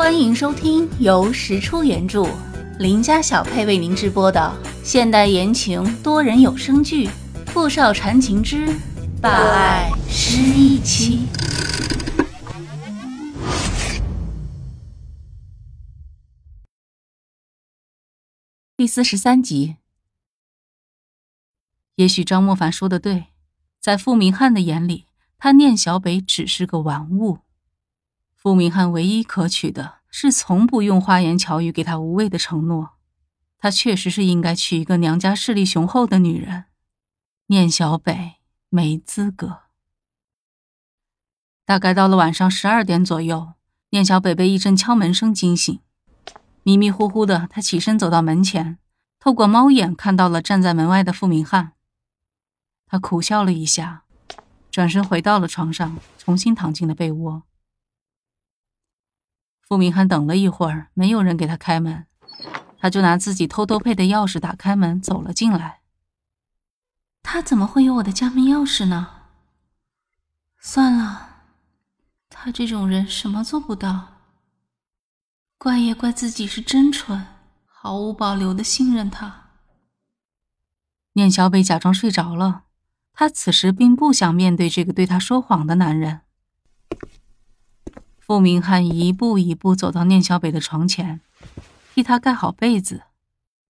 欢迎收听由石出原著、林家小配为您直播的现代言情多人有声剧《富少缠情之霸爱失忆妻》第四十三集。也许张莫凡说的对，在傅明翰的眼里，他念小北只是个玩物。傅明翰唯一可取的是从不用花言巧语给他无谓的承诺，他确实是应该娶一个娘家势力雄厚的女人。念小北没资格。大概到了晚上十二点左右，念小北被一阵敲门声惊醒，迷迷糊糊的，他起身走到门前，透过猫眼看到了站在门外的傅明翰。他苦笑了一下，转身回到了床上，重新躺进了被窝。傅明翰等了一会儿，没有人给他开门，他就拿自己偷偷配的钥匙打开门，走了进来。他怎么会有我的家门钥匙呢？算了，他这种人什么做不到。怪也怪自己是真蠢，毫无保留的信任他。念小北假装睡着了，他此时并不想面对这个对他说谎的男人。傅明翰一步一步走到念小北的床前，替他盖好被子，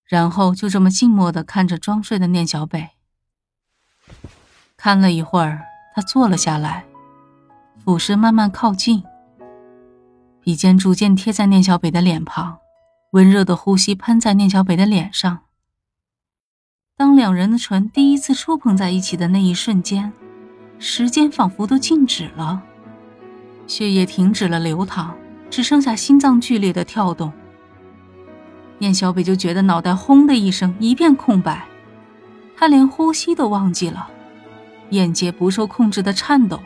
然后就这么静默的看着装睡的念小北。看了一会儿，他坐了下来，俯身慢慢靠近，鼻尖逐渐贴在念小北的脸庞，温热的呼吸喷在念小北的脸上。当两人的唇第一次触碰在一起的那一瞬间，时间仿佛都静止了。血液停止了流淌，只剩下心脏剧烈的跳动。燕小北就觉得脑袋轰的一声，一片空白，他连呼吸都忘记了，眼睫不受控制的颤抖。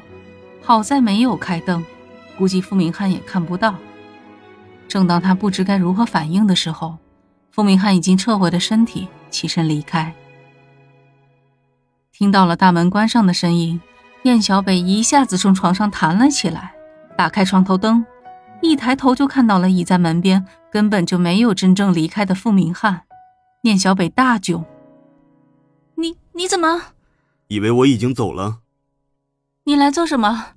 好在没有开灯，估计傅明翰也看不到。正当他不知该如何反应的时候，傅明翰已经撤回了身体，起身离开。听到了大门关上的声音，燕小北一下子从床上弹了起来。打开床头灯，一抬头就看到了倚在门边、根本就没有真正离开的傅明翰。念小北大窘：“你你怎么？以为我已经走了？你来做什么？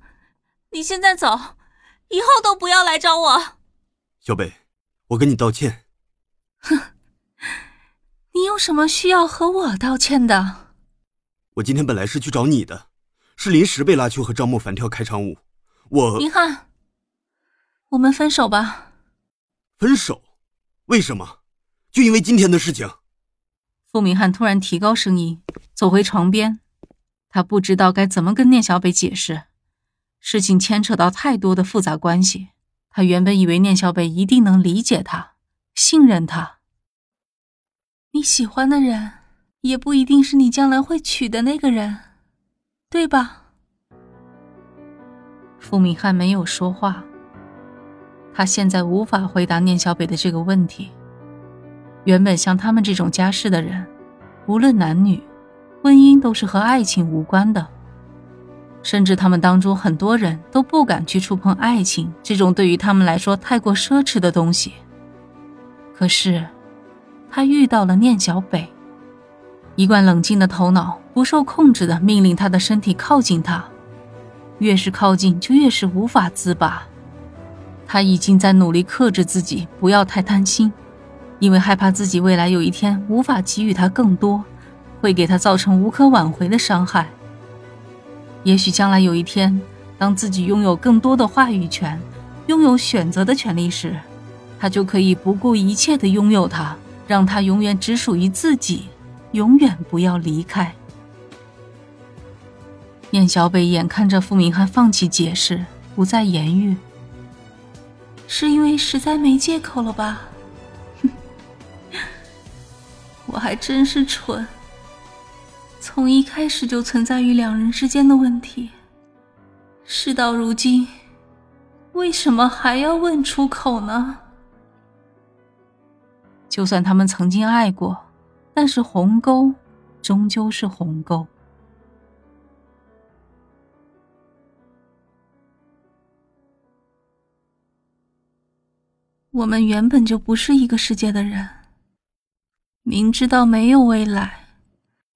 你现在走，以后都不要来找我。”小北，我跟你道歉。哼，你有什么需要和我道歉的？我今天本来是去找你的，是临时被拉去和张莫凡跳开场舞。我明翰，我们分手吧。分手？为什么？就因为今天的事情？傅明翰突然提高声音，走回床边。他不知道该怎么跟聂小北解释，事情牵扯到太多的复杂关系。他原本以为聂小北一定能理解他，信任他。你喜欢的人，也不一定是你将来会娶的那个人，对吧？傅明翰没有说话。他现在无法回答念小北的这个问题。原本像他们这种家世的人，无论男女，婚姻都是和爱情无关的。甚至他们当中很多人都不敢去触碰爱情这种对于他们来说太过奢侈的东西。可是，他遇到了念小北，一贯冷静的头脑不受控制的命令他的身体靠近他。越是靠近，就越是无法自拔。他已经在努力克制自己，不要太贪心，因为害怕自己未来有一天无法给予他更多，会给他造成无可挽回的伤害。也许将来有一天，当自己拥有更多的话语权，拥有选择的权利时，他就可以不顾一切的拥有他，让他永远只属于自己，永远不要离开。燕小北眼看着傅明翰放弃解释，不再言语，是因为实在没借口了吧？我还真是蠢，从一开始就存在于两人之间的问题，事到如今，为什么还要问出口呢？就算他们曾经爱过，但是鸿沟终究是鸿沟。我们原本就不是一个世界的人。明知道没有未来，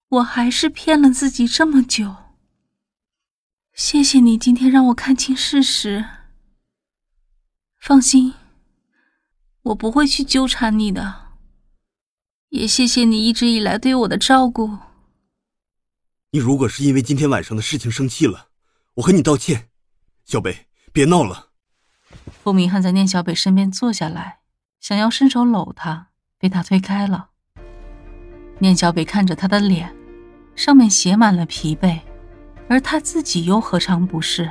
我还是骗了自己这么久。谢谢你今天让我看清事实。放心，我不会去纠缠你的。也谢谢你一直以来对我的照顾。你如果是因为今天晚上的事情生气了，我和你道歉。小北，别闹了。傅明翰在念小北身边坐下来，想要伸手搂她，被他推开了。念小北看着他的脸，上面写满了疲惫，而他自己又何尝不是？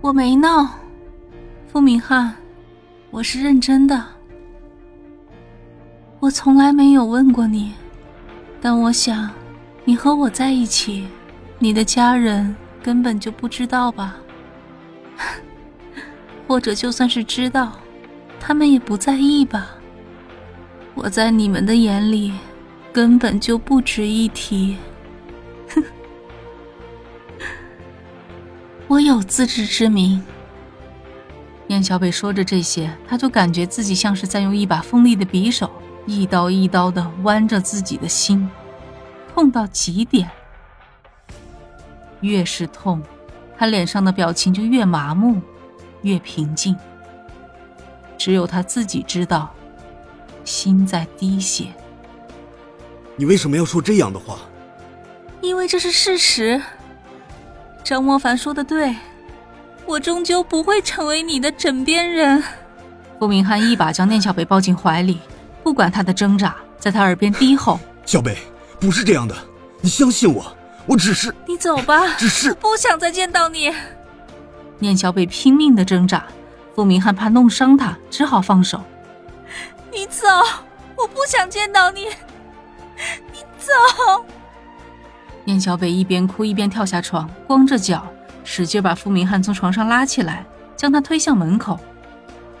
我没闹，傅明翰，我是认真的。我从来没有问过你，但我想，你和我在一起，你的家人根本就不知道吧？或者就算是知道，他们也不在意吧？我在你们的眼里，根本就不值一提。哼，我有自知之明。燕小北说着这些，他就感觉自己像是在用一把锋利的匕首，一刀一刀的剜着自己的心，痛到极点。越是痛，他脸上的表情就越麻木，越平静。只有他自己知道。心在滴血。你为什么要说这样的话？因为这是事实。张莫凡说的对，我终究不会成为你的枕边人。傅明翰一把将念小北抱进怀里，不管他的挣扎，在他耳边低吼：“小北，不是这样的，你相信我，我只是……你走吧，只是不想再见到你。”念小北拼命的挣扎，傅明翰怕弄伤他，只好放手。你走，我不想见到你。你走。念小北一边哭一边跳下床，光着脚，使劲把傅明翰从床上拉起来，将他推向门口。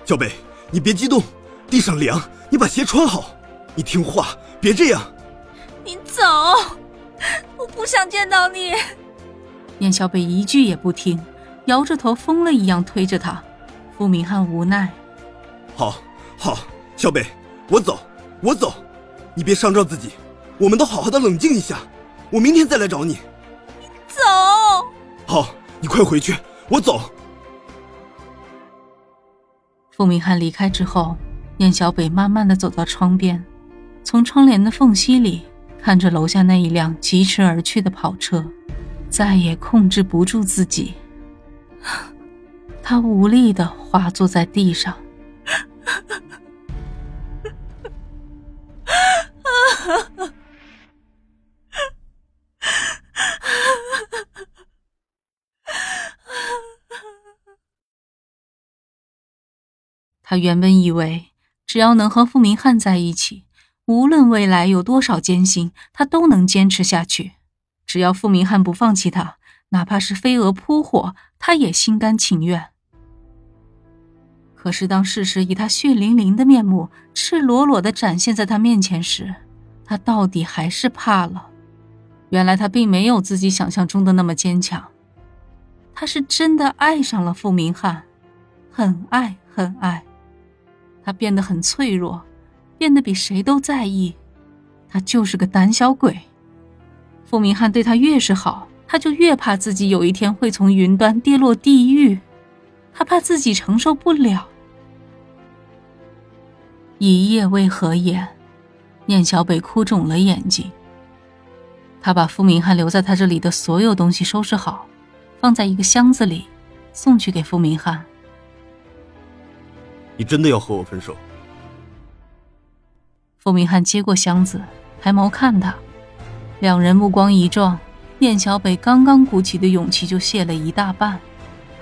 小北，你别激动，地上凉，你把鞋穿好。你听话，别这样。你走，我不想见到你。念小北一句也不听，摇着头，疯了一样推着他。傅明翰无奈。好，好。小北，我走，我走，你别伤着自己，我们都好好的冷静一下，我明天再来找你。走。好，你快回去，我走。傅明翰离开之后，念小北慢慢的走到窗边，从窗帘的缝隙里看着楼下那一辆疾驰而去的跑车，再也控制不住自己，他无力的滑坐在地上。他原本以为，只要能和傅明翰在一起，无论未来有多少艰辛，他都能坚持下去。只要傅明翰不放弃他，哪怕是飞蛾扑火，他也心甘情愿。可是，当事实以他血淋淋的面目赤裸裸的展现在他面前时，他到底还是怕了。原来他并没有自己想象中的那么坚强，他是真的爱上了傅明翰，很爱很爱。他变得很脆弱，变得比谁都在意。他就是个胆小鬼。傅明翰对他越是好，他就越怕自己有一天会从云端跌落地狱。他怕自己承受不了。一夜未合眼，念小北哭肿了眼睛。他把傅明翰留在他这里的所有东西收拾好，放在一个箱子里，送去给傅明翰。你真的要和我分手？傅明翰接过箱子，抬眸看他，两人目光一撞，念小北刚刚鼓起的勇气就泄了一大半。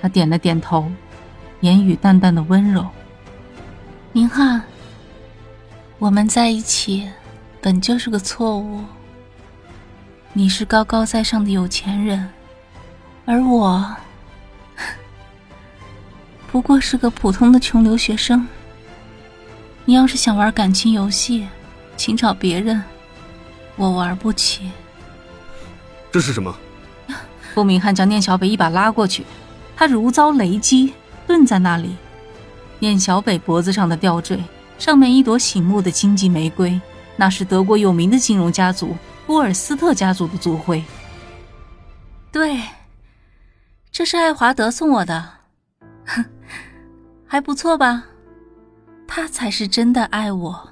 他点了点头，言语淡淡的温柔：“明翰。”我们在一起，本就是个错误。你是高高在上的有钱人，而我 不过是个普通的穷留学生。你要是想玩感情游戏，请找别人，我玩不起。这是什么？顾明翰将念小北一把拉过去，他如遭雷击，顿在那里。念小北脖子上的吊坠，上面一朵醒目的荆棘玫瑰，那是德国有名的金融家族波尔斯特家族的族徽。对，这是爱华德送我的，哼，还不错吧？他才是真的爱我。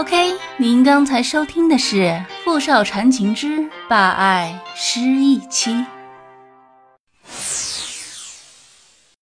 OK，您刚才收听的是《富少缠情之霸爱失忆妻》。